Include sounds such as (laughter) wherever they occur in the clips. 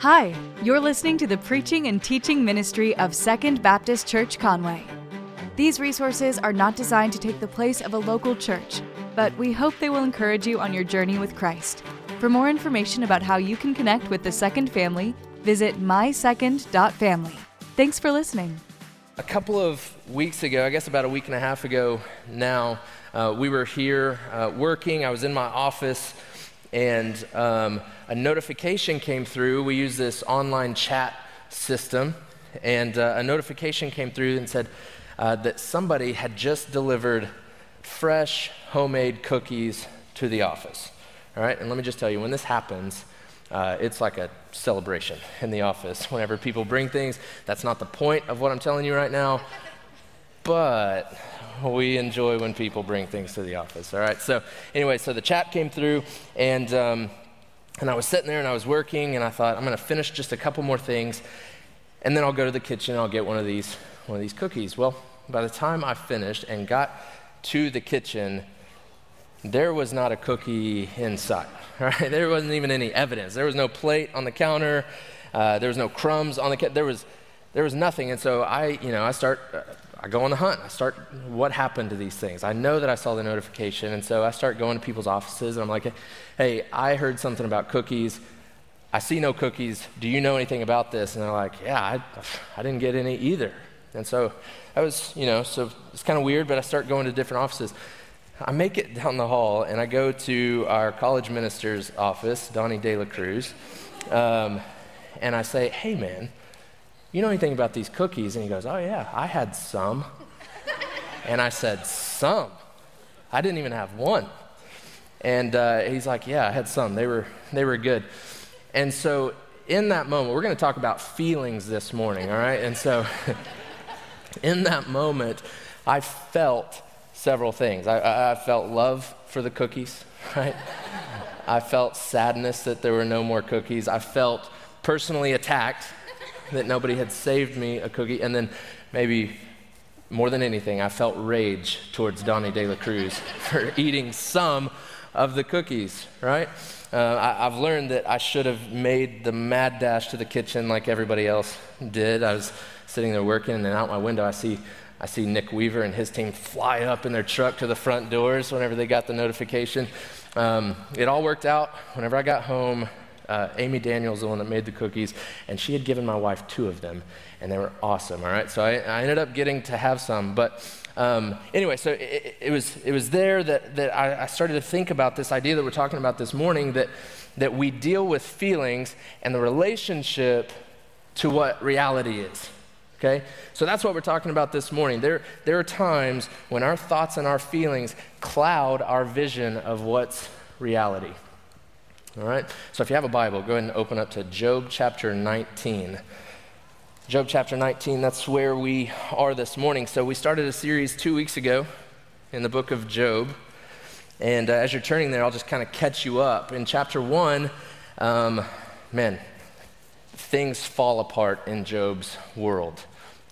Hi, you're listening to the preaching and teaching ministry of Second Baptist Church Conway. These resources are not designed to take the place of a local church, but we hope they will encourage you on your journey with Christ. For more information about how you can connect with the Second Family, visit mysecond.family. Thanks for listening. A couple of weeks ago, I guess about a week and a half ago now, uh, we were here uh, working. I was in my office, and um, a notification came through. We use this online chat system, and uh, a notification came through and said uh, that somebody had just delivered fresh homemade cookies to the office. All right, and let me just tell you, when this happens, uh, it's like a celebration in the office. (laughs) Whenever people bring things, that's not the point of what I'm telling you right now, but we enjoy when people bring things to the office. All right, so anyway, so the chap came through, and um, and I was sitting there and I was working, and I thought I'm going to finish just a couple more things, and then I'll go to the kitchen and I'll get one of these one of these cookies. Well, by the time I finished and got to the kitchen, there was not a cookie in sight. (laughs) Right? There wasn't even any evidence. There was no plate on the counter. Uh, there was no crumbs on the. Ca- there was there was nothing. And so I, you know, I start. I go on the hunt. I start. What happened to these things? I know that I saw the notification, and so I start going to people's offices, and I'm like, "Hey, I heard something about cookies. I see no cookies. Do you know anything about this?" And they're like, "Yeah, I, I didn't get any either." And so I was, you know, so it's kind of weird, but I start going to different offices. I make it down the hall and I go to our college minister's office, Donnie De La Cruz, um, and I say, hey man, you know anything about these cookies? And he goes, oh yeah, I had some. and I said, some? I didn't even have one. And uh, he's like, yeah, I had some. They were, they were good. And so in that moment, we're going to talk about feelings this morning, all right? And so (laughs) in that moment, I felt several things. I, I, felt love for the cookies, (laughs) right? I felt sadness that there were no more cookies. I felt personally attacked that nobody had saved me a cookie. And then maybe more than anything, I felt rage towards Donnie De La Cruz (laughs) for eating some of the cookies, right? Uh, I, have learned that I should have made the mad dash to the kitchen like everybody else did. I was sitting there working, and then out my window, I see I see Nick Weaver and his team fly up in their truck to the front doors whenever they got the notification. Um, it all worked out. Whenever I got home, uh, Amy Daniels, the one that made the cookies, and she had given my wife two of them, and they were awesome. All right, so I, I ended up getting to have some, but. Um, anyway, so it, it, was, it was there that, that I, I started to think about this idea that we're talking about this morning that, that we deal with feelings and the relationship to what reality is. Okay? So that's what we're talking about this morning. There, there are times when our thoughts and our feelings cloud our vision of what's reality. All right? So if you have a Bible, go ahead and open up to Job chapter 19. Job chapter 19, that's where we are this morning. So we started a series two weeks ago in the book of Job. And uh, as you're turning there, I'll just kind of catch you up. In chapter 1, um, man, things fall apart in Job's world.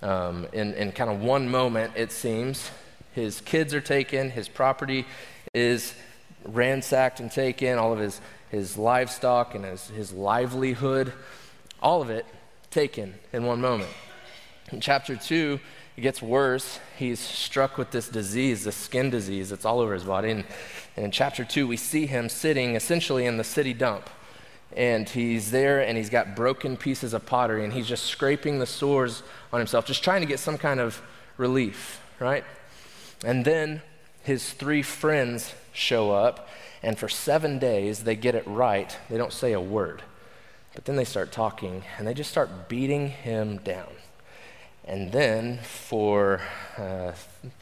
Um, in, in kind of one moment, it seems, his kids are taken, his property is ransacked and taken, all of his, his livestock and his, his livelihood, all of it taken in one moment. In chapter 2, it gets worse. He's struck with this disease, this skin disease that's all over his body. And, and in chapter 2, we see him sitting essentially in the city dump and he's there and he's got broken pieces of pottery and he's just scraping the sores on himself, just trying to get some kind of relief, right? And then his three friends show up, and for seven days they get it right. They don't say a word. But then they start talking and they just start beating him down. And then for uh,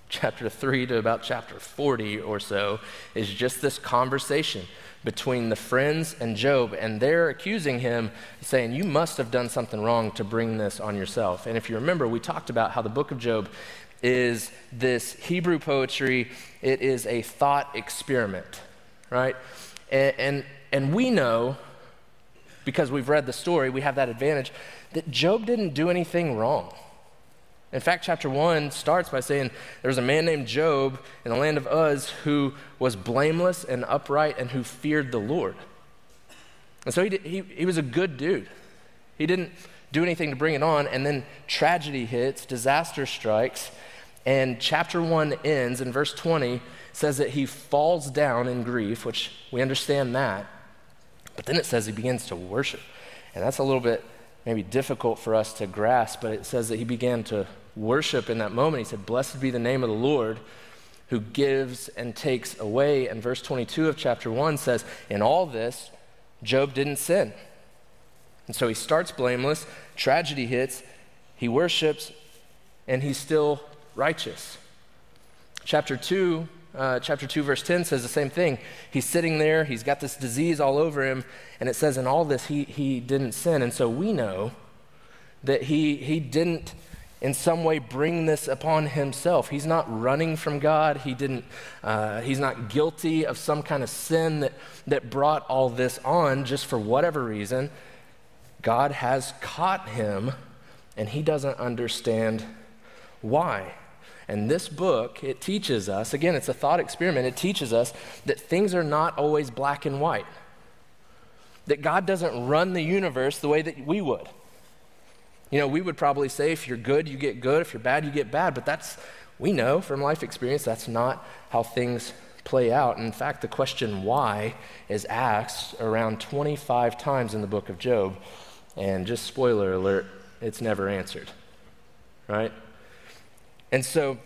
chapter 3 to about chapter 40 or so is just this conversation between the friends and Job, and they're accusing him, saying, You must have done something wrong to bring this on yourself. And if you remember, we talked about how the book of Job is this Hebrew poetry, it is a thought experiment, right? And, and, and we know, because we've read the story, we have that advantage, that Job didn't do anything wrong. In fact, chapter 1 starts by saying there was a man named Job in the land of Uz who was blameless and upright and who feared the Lord. And so he, did, he, he was a good dude. He didn't do anything to bring it on. And then tragedy hits, disaster strikes, and chapter 1 ends, in verse 20 says that he falls down in grief, which we understand that. But then it says he begins to worship. And that's a little bit maybe difficult for us to grasp, but it says that he began to worship in that moment. He said, Blessed be the name of the Lord who gives and takes away. And verse 22 of chapter 1 says, In all this, Job didn't sin. And so he starts blameless, tragedy hits, he worships, and he's still righteous. Chapter 2, uh, chapter 2, verse 10 says the same thing. He's sitting there, he's got this disease all over him, and it says in all this he, he didn't sin. And so we know that he, he didn't in some way bring this upon himself. He's not running from God. He didn't, uh, he's not guilty of some kind of sin that, that brought all this on just for whatever reason. God has caught him, and he doesn't understand why. And this book, it teaches us, again, it's a thought experiment, it teaches us that things are not always black and white. That God doesn't run the universe the way that we would. You know, we would probably say if you're good, you get good. If you're bad, you get bad. But that's, we know from life experience, that's not how things play out. In fact, the question why is asked around 25 times in the book of Job. And just spoiler alert, it's never answered. Right? And so,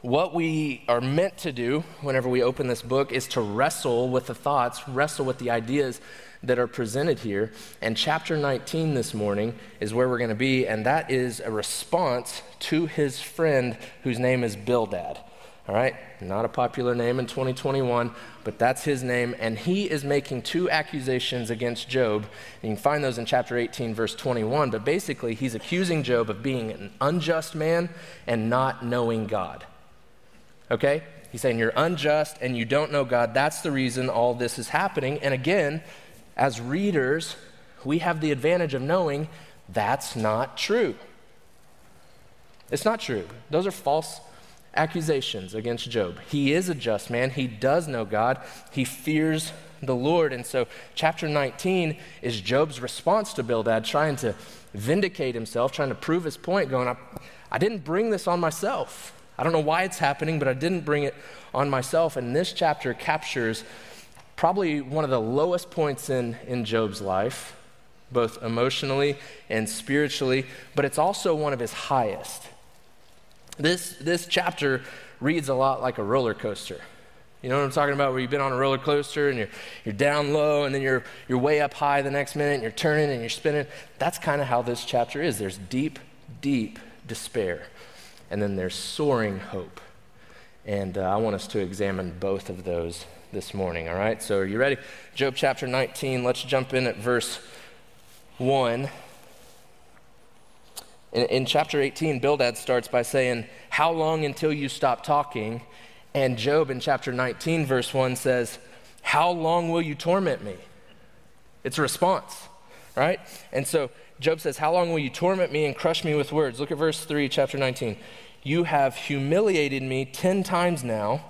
what we are meant to do whenever we open this book is to wrestle with the thoughts, wrestle with the ideas that are presented here. And chapter 19 this morning is where we're going to be, and that is a response to his friend whose name is Bildad. All right, not a popular name in 2021, but that's his name. And he is making two accusations against Job. You can find those in chapter 18, verse 21. But basically, he's accusing Job of being an unjust man and not knowing God. Okay? He's saying you're unjust and you don't know God. That's the reason all this is happening. And again, as readers, we have the advantage of knowing that's not true. It's not true. Those are false accusations against Job. He is a just man. He does know God. He fears the Lord. And so, chapter 19 is Job's response to Bildad, trying to vindicate himself, trying to prove his point, going, I, I didn't bring this on myself. I don't know why it's happening, but I didn't bring it on myself. And this chapter captures probably one of the lowest points in, in Job's life, both emotionally and spiritually, but it's also one of his highest. This, this chapter reads a lot like a roller coaster. You know what I'm talking about? Where you've been on a roller coaster and you're, you're down low and then you're, you're way up high the next minute and you're turning and you're spinning. That's kind of how this chapter is. There's deep, deep despair, and then there's soaring hope. And uh, I want us to examine both of those this morning, all right? So are you ready? Job chapter 19, let's jump in at verse 1. In, in, chapter 18, Bildad starts by saying, How long until you stop talking? And Job in chapter 19, verse 1 says, How long will you torment me? It's a response, right? And so Job says, How long will you torment me and crush me with words? Look at verse 3, chapter 19. You have humiliated me 10 times now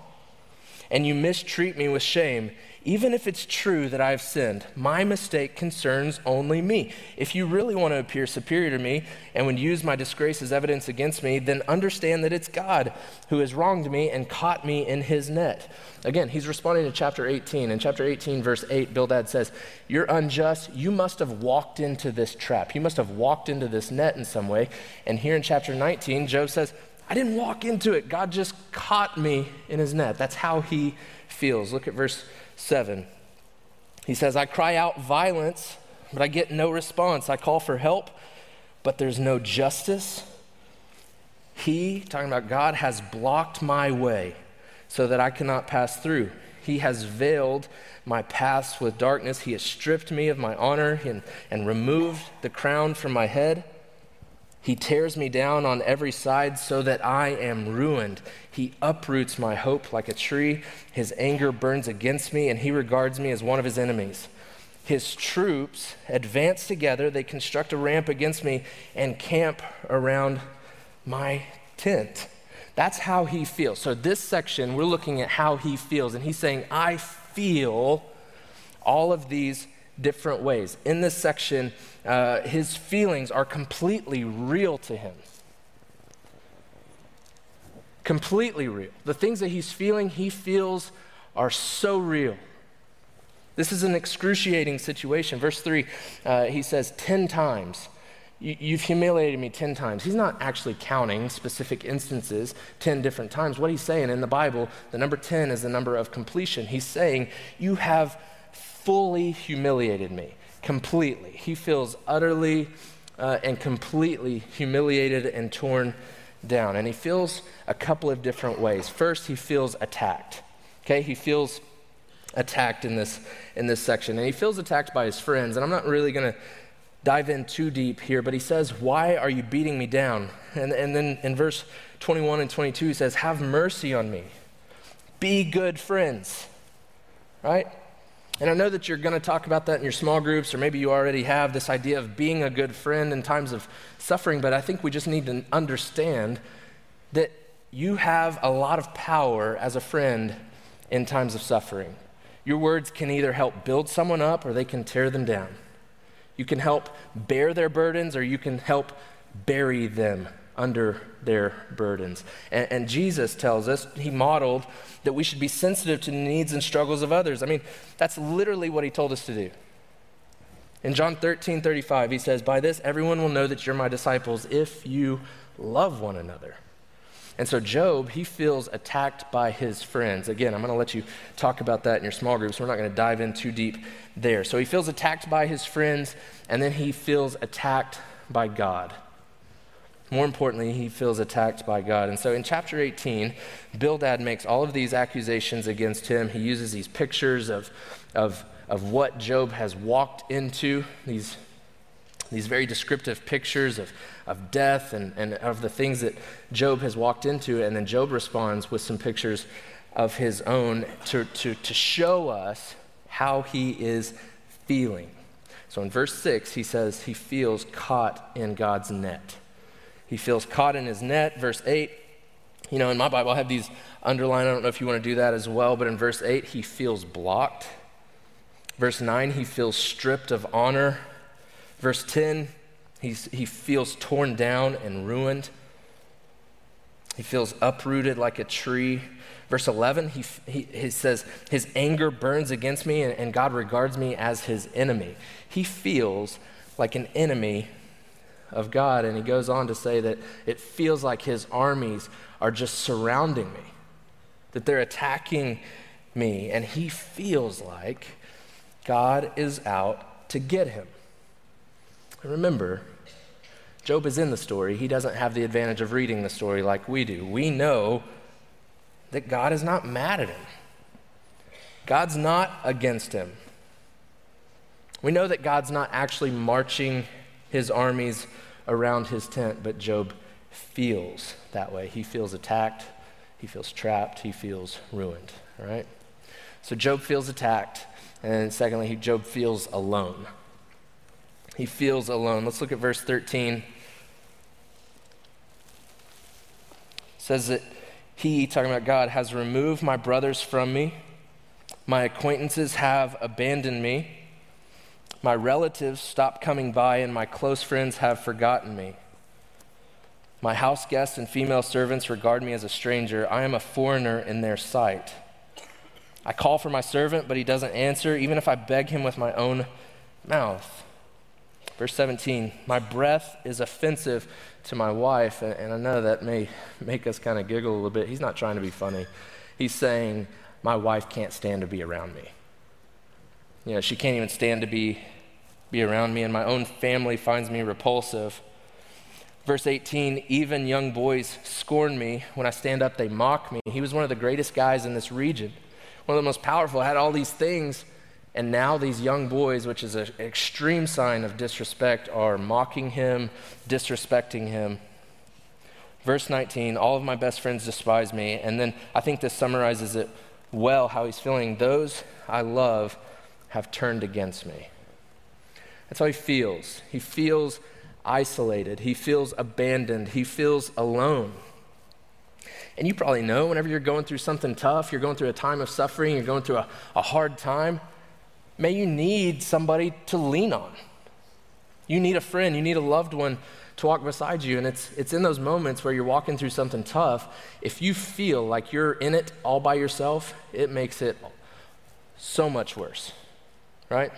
and you mistreat me with shame, even if it's true that I've sinned, my mistake concerns only me. If you really want to appear superior to me and would use my disgrace as evidence against me, then understand that it's God who has wronged me and caught me in his net. Again, he's responding to chapter 18. In chapter 18, verse 8, Bildad says, You're unjust. You must have walked into this trap. You must have walked into this net in some way. And here in chapter 19, Job says, I didn't walk into it. God just caught me in his net. That's how he feels. Look at verse 7. He says, I cry out violence, but I get no response. I call for help, but there's no justice. He, talking about God, has blocked my way so that I cannot pass through. He has veiled my paths with darkness. He has stripped me of my honor and, and removed the crown from my head. He tears me down on every side so that I am ruined. He uproots my hope like a tree. His anger burns against me, and he regards me as one of his enemies. His troops advance together. They construct a ramp against me and camp around my tent. That's how he feels. So, this section, we're looking at how he feels, and he's saying, I feel all of these different ways. In this section, uh, his feelings are completely real to him. Completely real. The things that he's feeling, he feels are so real. This is an excruciating situation. Verse 3, uh, he says, 10 times. You've humiliated me 10 times. He's not actually counting specific instances 10 different times. What he's saying in the Bible, the number 10 is the number of completion. He's saying, You have fully humiliated me, completely. He feels utterly uh, and completely humiliated and torn down. And he feels a couple of different ways. First, he feels attacked. Okay, he feels attacked in this in this section and he feels attacked by his friends and i'm not really going to dive in too deep here but he says why are you beating me down and, and then in verse 21 and 22 he says have mercy on me be good friends right and i know that you're going to talk about that in your small groups or maybe you already have this idea of being a good friend in times of suffering but i think we just need to understand that you have a lot of power as a friend in times of suffering your words can either help build someone up or they can tear them down. You can help bear their burdens or you can help bury them under their burdens. And, and, Jesus tells us, he modeled that we should be sensitive to the needs and struggles of others. I mean, that's literally what he told us to do. In John 13, 35, he says, By this everyone will know that you're my disciples if you love one another. And so Job, he feels attacked by his friends. Again, I'm going to let you talk about that in your small groups. We're not going to dive in too deep there. So he feels attacked by his friends, and then he feels attacked by God. More importantly, he feels attacked by God. And so in chapter 18, Bildad makes all of these accusations against him. He uses these pictures of, of, of what Job has walked into, these these very descriptive pictures of, of death and, and of the things that Job has walked into. And then Job responds with some pictures of his own to, to, to show us how he is feeling. So in verse 6, he says he feels caught in God's net. He feels caught in his net. Verse 8, you know, in my Bible, I have these underlined. I don't know if you want to do that as well, but in verse 8, he feels blocked. Verse 9, he feels stripped of honor. Verse 10, he's, he feels torn down and ruined. He feels uprooted like a tree. Verse 11, he, he, he says, His anger burns against me, and, and God regards me as his enemy. He feels like an enemy of God. And he goes on to say that it feels like his armies are just surrounding me, that they're attacking me. And he feels like God is out to get him. Remember, Job is in the story. He doesn't have the advantage of reading the story like we do. We know that God is not mad at him, God's not against him. We know that God's not actually marching his armies around his tent, but Job feels that way. He feels attacked, he feels trapped, he feels ruined, all right? So Job feels attacked, and secondly, Job feels alone. He feels alone. Let's look at verse 13. It says that he, talking about God, has removed my brothers from me. My acquaintances have abandoned me. My relatives stop coming by, and my close friends have forgotten me. My house guests and female servants regard me as a stranger. I am a foreigner in their sight. I call for my servant, but he doesn't answer, even if I beg him with my own mouth. Verse 17, my breath is offensive to my wife. And I know that may make us kind of giggle a little bit. He's not trying to be funny. He's saying, my wife can't stand to be around me. You know, she can't even stand to be, be around me, and my own family finds me repulsive. Verse 18, even young boys scorn me. When I stand up, they mock me. He was one of the greatest guys in this region, one of the most powerful, had all these things. And now these young boys, which is an extreme sign of disrespect, are mocking him, disrespecting him. Verse 19, all of my best friends despise me. And then I think this summarizes it well how he's feeling. Those I love have turned against me. That's how he feels. He feels isolated, he feels abandoned, he feels alone. And you probably know whenever you're going through something tough, you're going through a time of suffering, you're going through a, a hard time, may you need somebody to lean on. You need a friend, you need a loved one to walk beside you. And it's, it's in those moments where you're walking through something tough. If you feel like you're in it all by yourself, it makes it so much worse, right?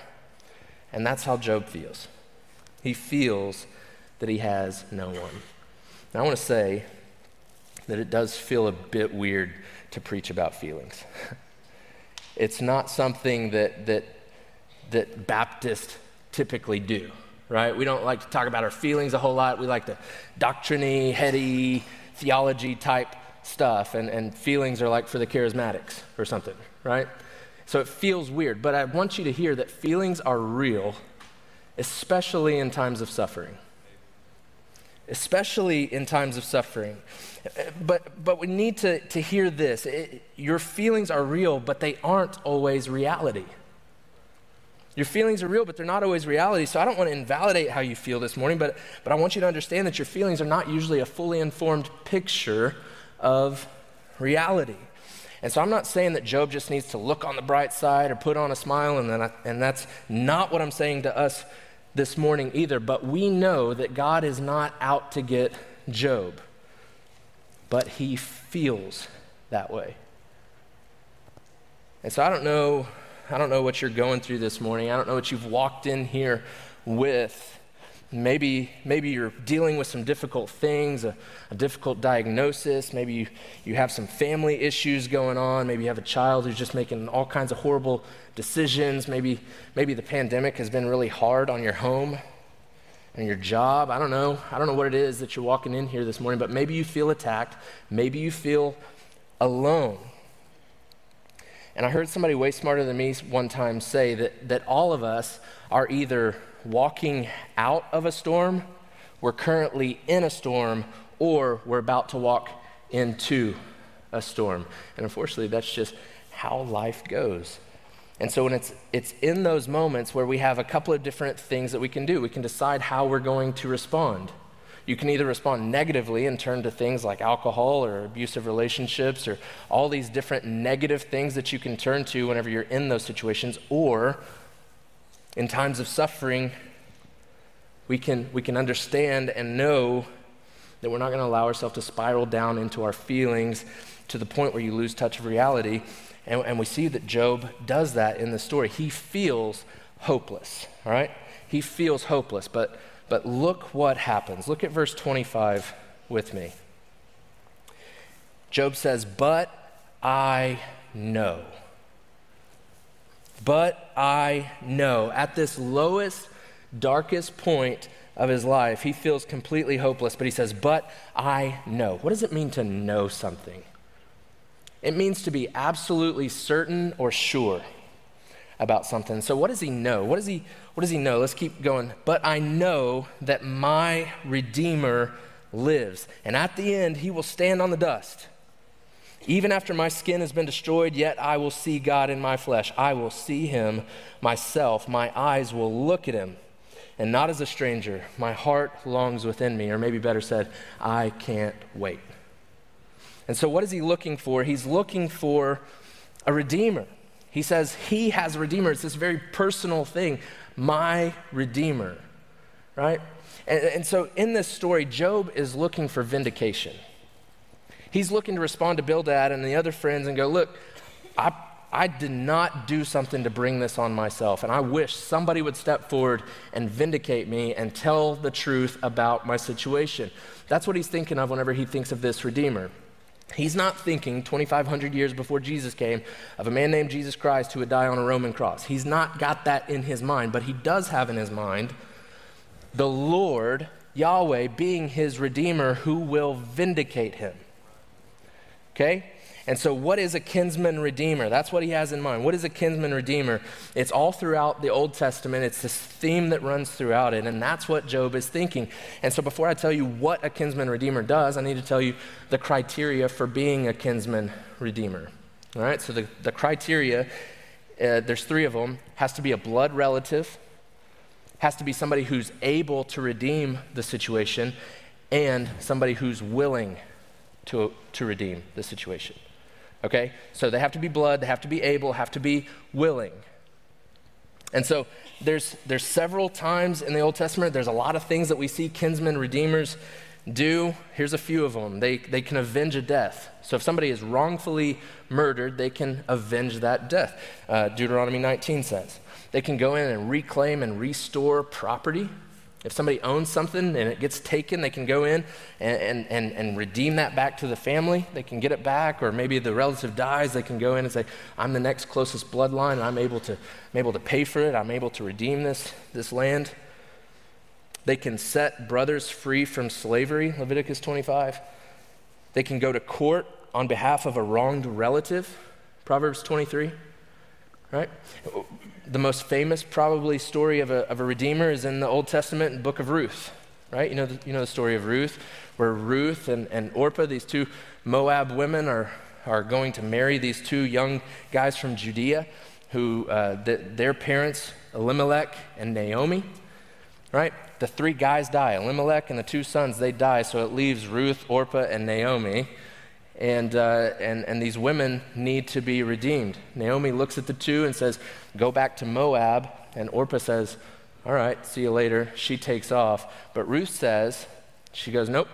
And that's how Job feels. He feels that he has no one. Now, I want to say that it does feel a bit weird to preach about feelings. (laughs) it's not something that, that, that Baptists typically do right? We don't like to talk about our feelings a whole lot. We like the doctriny, heady, theology type stuff, and, and feelings are like for the charismatics or something, right? So it feels weird, but I want you to hear that feelings are real, especially in times of suffering. Especially in times of suffering. But, but we need to, to hear this. It, your feelings are real, but they aren't always reality. Your feelings are real, but they're not always reality. So I don't want to invalidate how you feel this morning, but, but I want you to understand that your feelings are not usually a fully informed picture of reality. And so I'm not saying that Job just needs to look on the bright side or put on a smile, and, then I, and that's not what I'm saying to us this morning either. But we know that God is not out to get Job, but he feels that way. And so I don't know I don't know what you're going through this morning. I don't know what you've walked in here with. Maybe, maybe you're dealing with some difficult things, a, a, difficult diagnosis. Maybe you, you have some family issues going on. Maybe you have a child who's just making all kinds of horrible decisions. Maybe, maybe the pandemic has been really hard on your home and your job. I don't know. I don't know what it is that you're walking in here this morning, but maybe you feel attacked. Maybe you feel alone. And I heard somebody way smarter than me one time say that, that all of us are either walking out of a storm, we're currently in a storm, or we're about to walk into a storm. And unfortunately, that's just how life goes. And so when it's it's in those moments where we have a couple of different things that we can do. We can decide how we're going to respond. You can either respond negatively and turn to things like alcohol or abusive relationships or all these different negative things that you can turn to whenever you're in those situations, or in times of suffering, we can, we can understand and know that we're not going to allow ourselves to spiral down into our feelings to the point where you lose touch of reality. And, and we see that Job does that in the story. He feels hopeless, all right? He feels hopeless, but but look what happens. Look at verse 25 with me. Job says, But I know. But I know. At this lowest, darkest point of his life, he feels completely hopeless, but he says, But I know. What does it mean to know something? It means to be absolutely certain or sure about something. So, what does he know? What does he, what does he know? Let's keep going. But I know that my Redeemer lives, and at the end, he will stand on the dust. Even after my skin has been destroyed, yet I will see God in my flesh. I will see him myself. My eyes will look at him, and not as a stranger. My heart longs within me, or maybe better said, I can't wait. And so, what is he looking for? He's looking for a redeemer. He says he has a redeemer. It's this very personal thing, my redeemer, right? And, and, so in this story, Job is looking for vindication. He's looking to respond to Bildad and the other friends and go, look, I, I did not do something to bring this on myself, and I wish somebody would step forward and vindicate me and tell the truth about my situation. That's what he's thinking of whenever he thinks of this redeemer. He's not thinking 2,500 years before Jesus came of a man named Jesus Christ who would die on a Roman cross. He's not got that in his mind, but he does have in his mind the Lord, Yahweh, being his Redeemer who will vindicate him. Okay? And so, what is a kinsman redeemer? That's what he has in mind. What is a kinsman redeemer? It's all throughout the Old Testament. It's this theme that runs throughout it, and that's what Job is thinking. And so, before I tell you what a kinsman redeemer does, I need to tell you the criteria for being a kinsman redeemer. All right, so the, the criteria, uh, there's three of them, has to be a blood relative, has to be somebody who's able to redeem the situation, and somebody who's willing to, to redeem the situation. Okay? So they have to be blood, they have to be able, have to be willing. And so there's, there's several times in the Old Testament, there's a lot of things that we see kinsmen redeemers do. Here's a few of them. They, they can avenge a death. So if somebody is wrongfully murdered, they can avenge that death. Uh, Deuteronomy 19 says. They can go in and reclaim and restore property. If somebody owns something and it gets taken, they can go in and, and, and, redeem that back to the family. They can get it back, or maybe the relative dies, they can go in and say, I'm the next closest bloodline, and I'm able to, I'm able to pay for it. I'm able to redeem this, this land. They can set brothers free from slavery, Leviticus 25. They can go to court on behalf of a wronged relative, Proverbs 23. Right? The most famous, probably, story of a, of a redeemer is in the Old Testament book of Ruth, right? You know the, you know the story of Ruth, where Ruth and, and Orpah, these two Moab women, are, are going to marry these two young guys from Judea who uh, the, their parents, Elimelech and Naomi, right? The three guys die. Elimelech and the two sons, they die, so it leaves Ruth, Orpah, and Naomi and, uh, and, and these women need to be redeemed. Naomi looks at the two and says, Go back to Moab. And Orpah says, All right, see you later. She takes off. But Ruth says, She goes, Nope.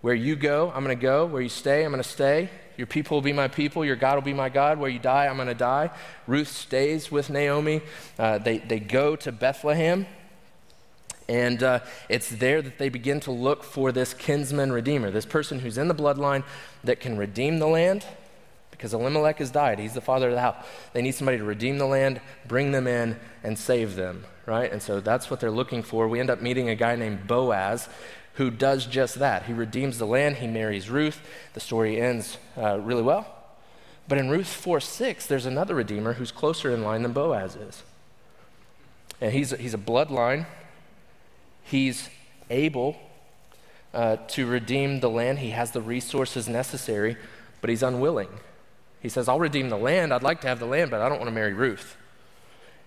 Where you go, I'm going to go. Where you stay, I'm going to stay. Your people will be my people. Your God will be my God. Where you die, I'm going to die. Ruth stays with Naomi. Uh, they, they go to Bethlehem. And uh, it's there that they begin to look for this kinsman redeemer, this person who's in the bloodline that can redeem the land because Elimelech has died. He's the father of the house. They need somebody to redeem the land, bring them in, and save them, right? And so that's what they're looking for. We end up meeting a guy named Boaz who does just that. He redeems the land, he marries Ruth. The story ends uh, really well. But in Ruth 4 6, there's another redeemer who's closer in line than Boaz is. And he's, he's a bloodline He's able uh, to redeem the land. He has the resources necessary, but he's unwilling. He says, I'll redeem the land. I'd like to have the land, but I don't want to marry Ruth.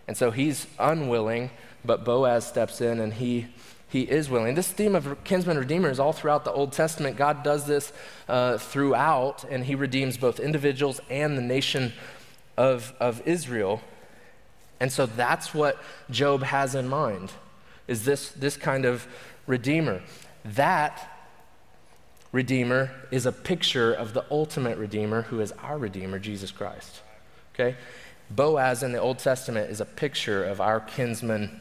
And so he's unwilling, but Boaz steps in and he, he is willing. This theme of kinsman redeemer is all throughout the Old Testament. God does this uh, throughout, and he redeems both individuals and the nation of, of Israel. And so that's what Job has in mind is this, this kind of redeemer. That redeemer is a picture of the ultimate redeemer who is our redeemer, Jesus Christ. Okay? Boaz in the Old Testament is a picture of our kinsman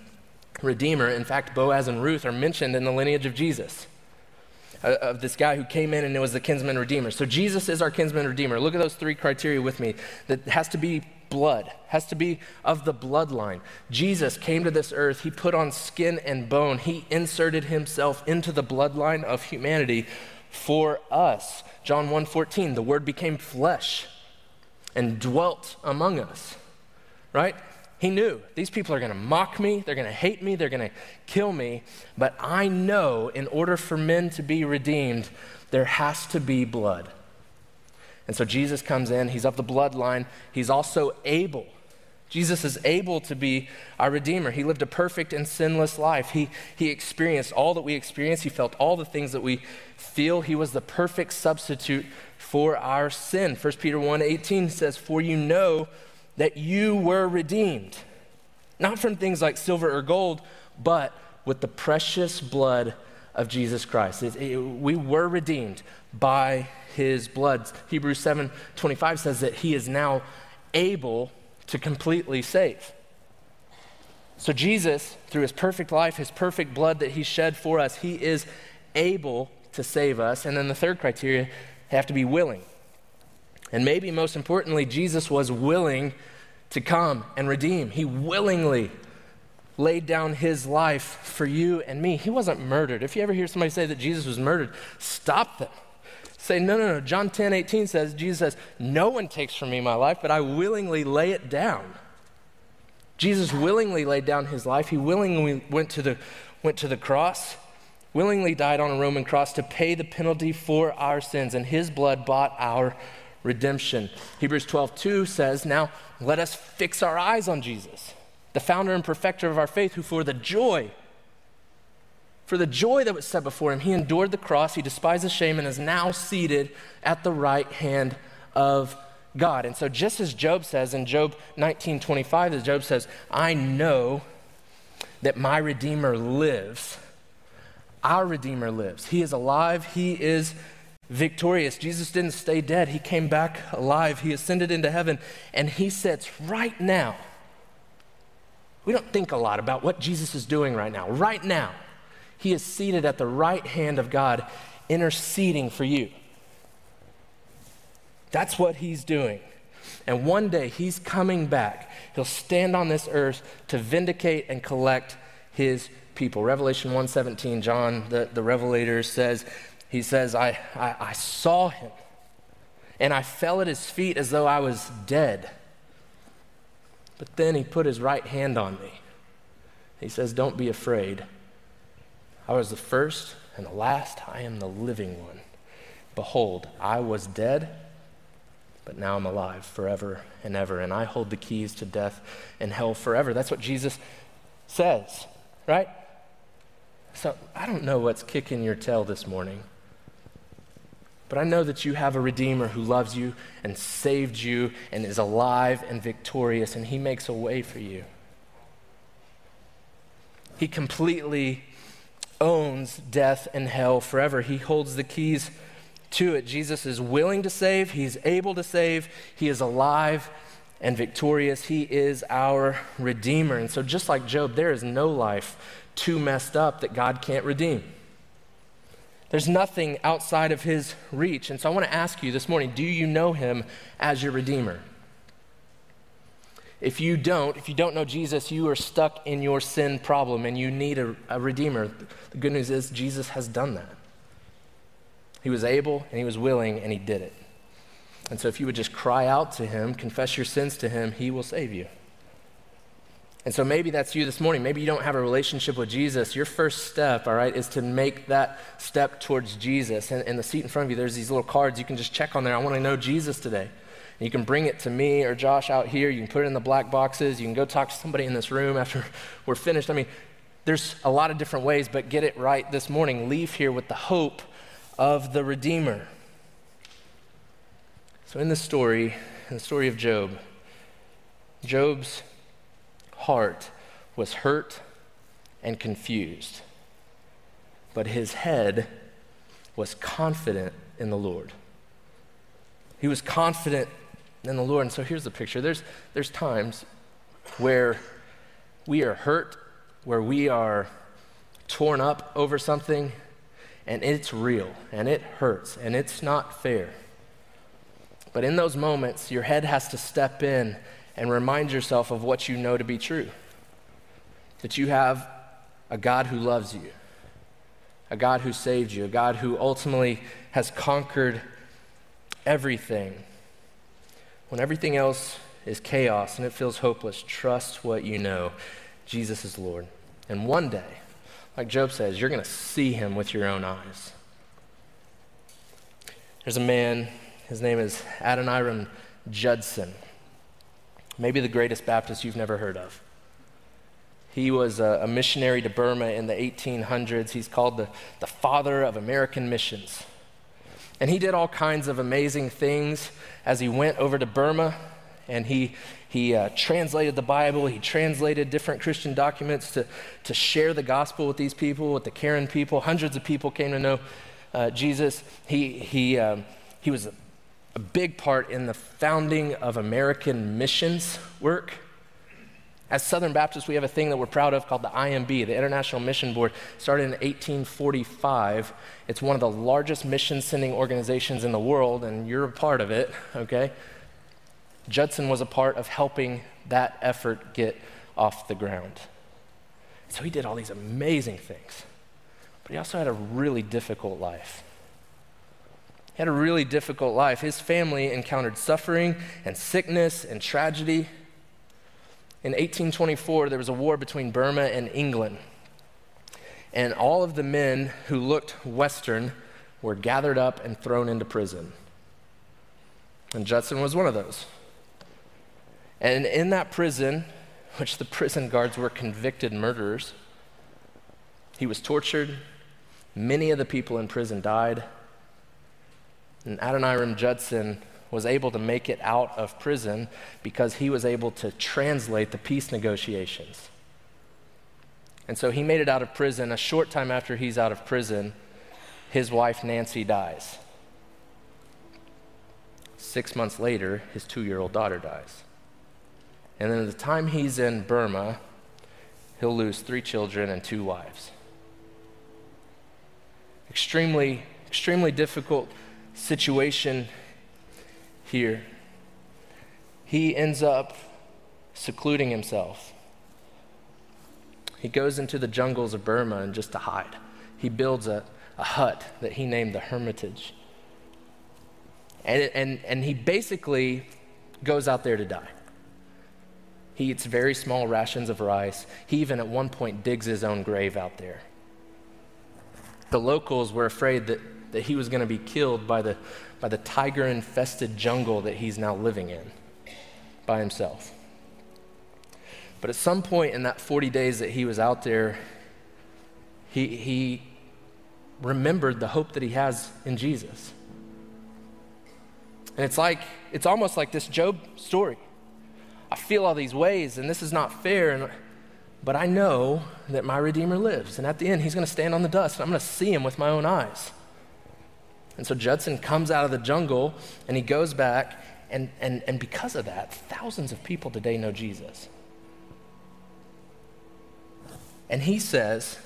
redeemer. In fact, Boaz and Ruth are mentioned in the lineage of Jesus. Uh, of this guy who came in and it was the kinsman redeemer. So Jesus is our kinsman redeemer. Look at those three criteria with me. That has to be blood, has to be of the bloodline. Jesus came to this earth, he put on skin and bone, he inserted himself into the bloodline of humanity for us. John 1:14, the word became flesh and dwelt among us. Right? He knew these people are going to mock me, they're going to hate me, they're going to kill me, but I know in order for men to be redeemed, there has to be blood. And so Jesus comes in, he's of the bloodline, he's also able. Jesus is able to be our Redeemer. He lived a perfect and sinless life. He, he experienced all that we experience. He felt all the things that we feel. He was the perfect substitute for our sin. 1 Peter 1 18 says, For you know that you were redeemed, not from things like silver or gold, but with the precious blood of Jesus Christ. It, it, we were redeemed by his blood. Hebrews 7 25 says that he is now able to completely save. So, Jesus, through his perfect life, his perfect blood that he shed for us, he is able to save us. And then the third criteria, have to be willing. And maybe most importantly, Jesus was willing to come and redeem. He willingly laid down his life for you and me. He wasn't murdered. If you ever hear somebody say that Jesus was murdered, stop them. Say, no, no, no. John 10 18 says, Jesus says, No one takes from me my life, but I willingly lay it down. Jesus willingly laid down his life. He willingly went to the, went to the cross, willingly died on a Roman cross to pay the penalty for our sins, and his blood bought our redemption. Hebrews 12 2 says, Now let us fix our eyes on Jesus the founder and perfecter of our faith, who for the joy, for the joy that was set before him, he endured the cross, he despised the shame, and is now seated at the right hand of God. And so just as Job says in Job 19:25, as Job says, I know that my Redeemer lives. Our Redeemer lives. He is alive. He is victorious. Jesus didn't stay dead. He came back alive. He ascended into heaven. And he sits right now. We don't think a lot about what Jesus is doing right now. Right now, he is seated at the right hand of God, interceding for you. That's what he's doing. And one day he's coming back. He'll stand on this earth to vindicate and collect his people. Revelation 1:17, John, the, the revelator, says, he says, I, I, I saw him, and I fell at his feet as though I was dead. But then he put his right hand on me. He says, Don't be afraid. I was the first and the last. I am the living one. Behold, I was dead but now I'm alive forever and ever, and I hold the keys to death and hell forever. That's what Jesus says, right? So I don't know what's kicking your tail this morning, but I know that you have a Redeemer who loves you and saved you and is alive and victorious, and He makes a way for you. He completely owns death and hell forever. He holds the keys to it. Jesus is willing to save, He's able to save, He is alive and victorious. He is our Redeemer. And so, just like Job, there is no life too messed up that God can't redeem. There's nothing outside of His reach. And so, I want to ask you this morning do you know Him as your Redeemer? If you don't, if you don't know Jesus, you are stuck in your sin problem and you need a, a Redeemer. The good news is, Jesus has done that. He was able and he was willing and he did it. And so if you would just cry out to him, confess your sins to him, he will save you. And so maybe that's you this morning. Maybe you don't have a relationship with Jesus. Your first step, all right, is to make that step towards Jesus. And in the seat in front of you, there's these little cards you can just check on there. I want to know Jesus today. And you can bring it to me or Josh out here. You can put it in the black boxes. You can go talk to somebody in this room after (laughs) we're finished. I mean, there's a lot of different ways, but get it right this morning. Leave here with the hope of the Redeemer. So, in the story, in the story of Job, Job's heart was hurt and confused, but his head was confident in the Lord. He was confident in the Lord. And so here's the picture there's, there's times where we are hurt, where we are torn up over something, and it's real and it hurts and it's not fair. But in those moments, your head has to step in and remind yourself of what you know to be true that you have a God who loves you, a God who saved you, a God who ultimately has conquered everything. When everything else is chaos and it feels hopeless, trust what you know Jesus is Lord. And one day, like Job says, you're going to see him with your own eyes. There's a man, his name is Adoniram Judson, maybe the greatest Baptist you've never heard of. He was a, a, missionary to Burma in the 1800s. He's called the, the father of American missions. And he did all kinds of amazing things as he went over to Burma and he he uh, translated the Bible, he translated different Christian documents to, to share the gospel with these people, with the Karen people. Hundreds of people came to know uh, Jesus. He, he, um, he was a big part in the founding of American missions work. As Southern Baptists, we have a thing that we're proud of called the IMB, the International Mission Board. Started in 1845. It's one of the largest mission sending organizations in the world, and you're a part of it, okay? Judson was a part of helping that effort get off the ground. So he did all these amazing things. But he also had a really difficult life. Had a really difficult life. His family encountered suffering and sickness and tragedy. In 1824, there was a war between Burma and England. And all of the men who looked Western were gathered up and thrown into prison. And Judson was one of those. And in that prison, (laughs) which the prison guards were convicted murderers, he was tortured. Many of the people in prison died. And Adoniram Judson was able to make it out of prison because he was able to translate the peace negotiations. And so he made it out of prison. A short time after he's out of prison, his wife Nancy dies. Six months later, his two year old daughter dies. And then at the time he's in Burma, he'll lose three children and two wives. Extremely, extremely difficult situation here. He ends up secluding himself. He goes into the jungles of Burma and just to hide. He builds a, a hut that he named the Hermitage. And, and, and he basically goes out there to die. He eats very small rations of rice. He even at one point digs his own grave out there. The locals were afraid that, that he was going to be killed by the, by the tiger infested jungle that he's now living in by himself. But at some point in that 40 days that he was out there, he, he remembered the hope that he has in Jesus. And it's like, it's almost like this Job story. I feel all these ways, and this is not fair. And, but I know that my Redeemer lives. And at the end, he's going to stand on the dust, and I'm going to see him with my own eyes. And so Judson comes out of the jungle, and he goes back. And, and, and because of that, thousands of people today know Jesus. And he says,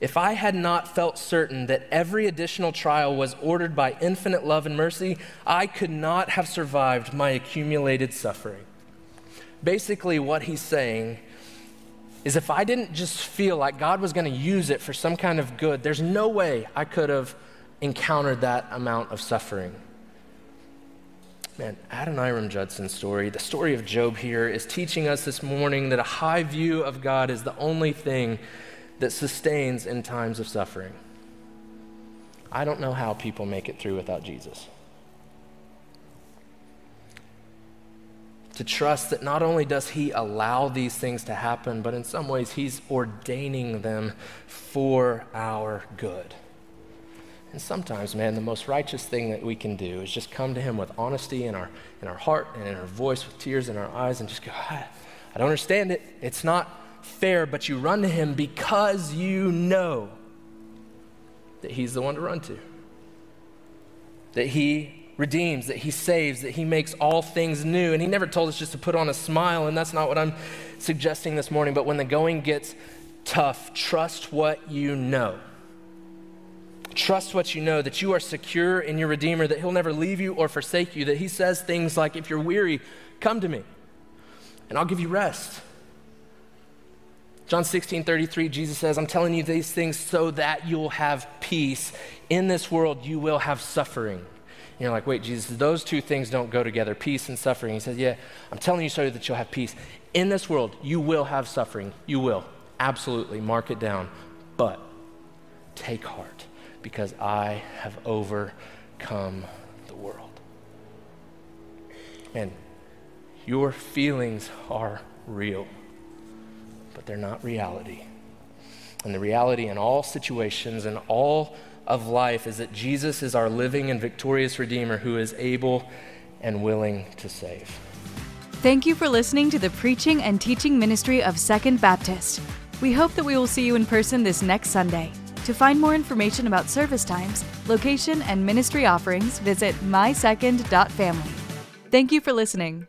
if I had not felt certain that every additional trial was ordered by infinite love and mercy, I could not have survived my accumulated suffering. Basically, what he's saying is if I didn't just feel like God was going to use it for some kind of good, there's no way I could have encountered that amount of suffering. Man, Adoniram Judson's story, the story of Job here, is teaching us this morning that a high view of God is the only thing that sustains in times of suffering. I don't know how people make it through without Jesus. To trust that not only does He allow these things to happen, but in some ways He's ordaining them for our good. And sometimes, man, the most righteous thing that we can do is just come to Him with honesty in our, in our heart and in our voice, with tears in our eyes, and just go, I, I don't understand it. It's not fair, but you run to him because you know that he's the one to run to. That he redeems, that he saves, that he makes all things new. And he never told us just to put on a smile, and that's not what I'm suggesting this morning. But when the going gets tough, trust what you know. Trust what you know, that you are secure in your Redeemer, that He'll never leave you or forsake you, that He says things like, If you're weary, come to me, and I'll give you rest. John 16, 33, Jesus says, I'm telling you these things so that you'll have peace. In this world, you will have suffering. You're like, wait, Jesus, those two things don't go together peace and suffering. He says, yeah, I'm telling you so that you'll have peace. In this world, you will have suffering. You will. Absolutely. Mark it down. But take heart because I have overcome the world. And your feelings are real but they're not reality. And the reality in all situations and all of life is that Jesus is our living and victorious Redeemer who is able and willing to save. Thank you for listening to the preaching and teaching ministry of Second Baptist. We hope that we will see you in person this next Sunday. To find more information about service times, location, and ministry offerings, visit mysecond.family. Thank you for listening.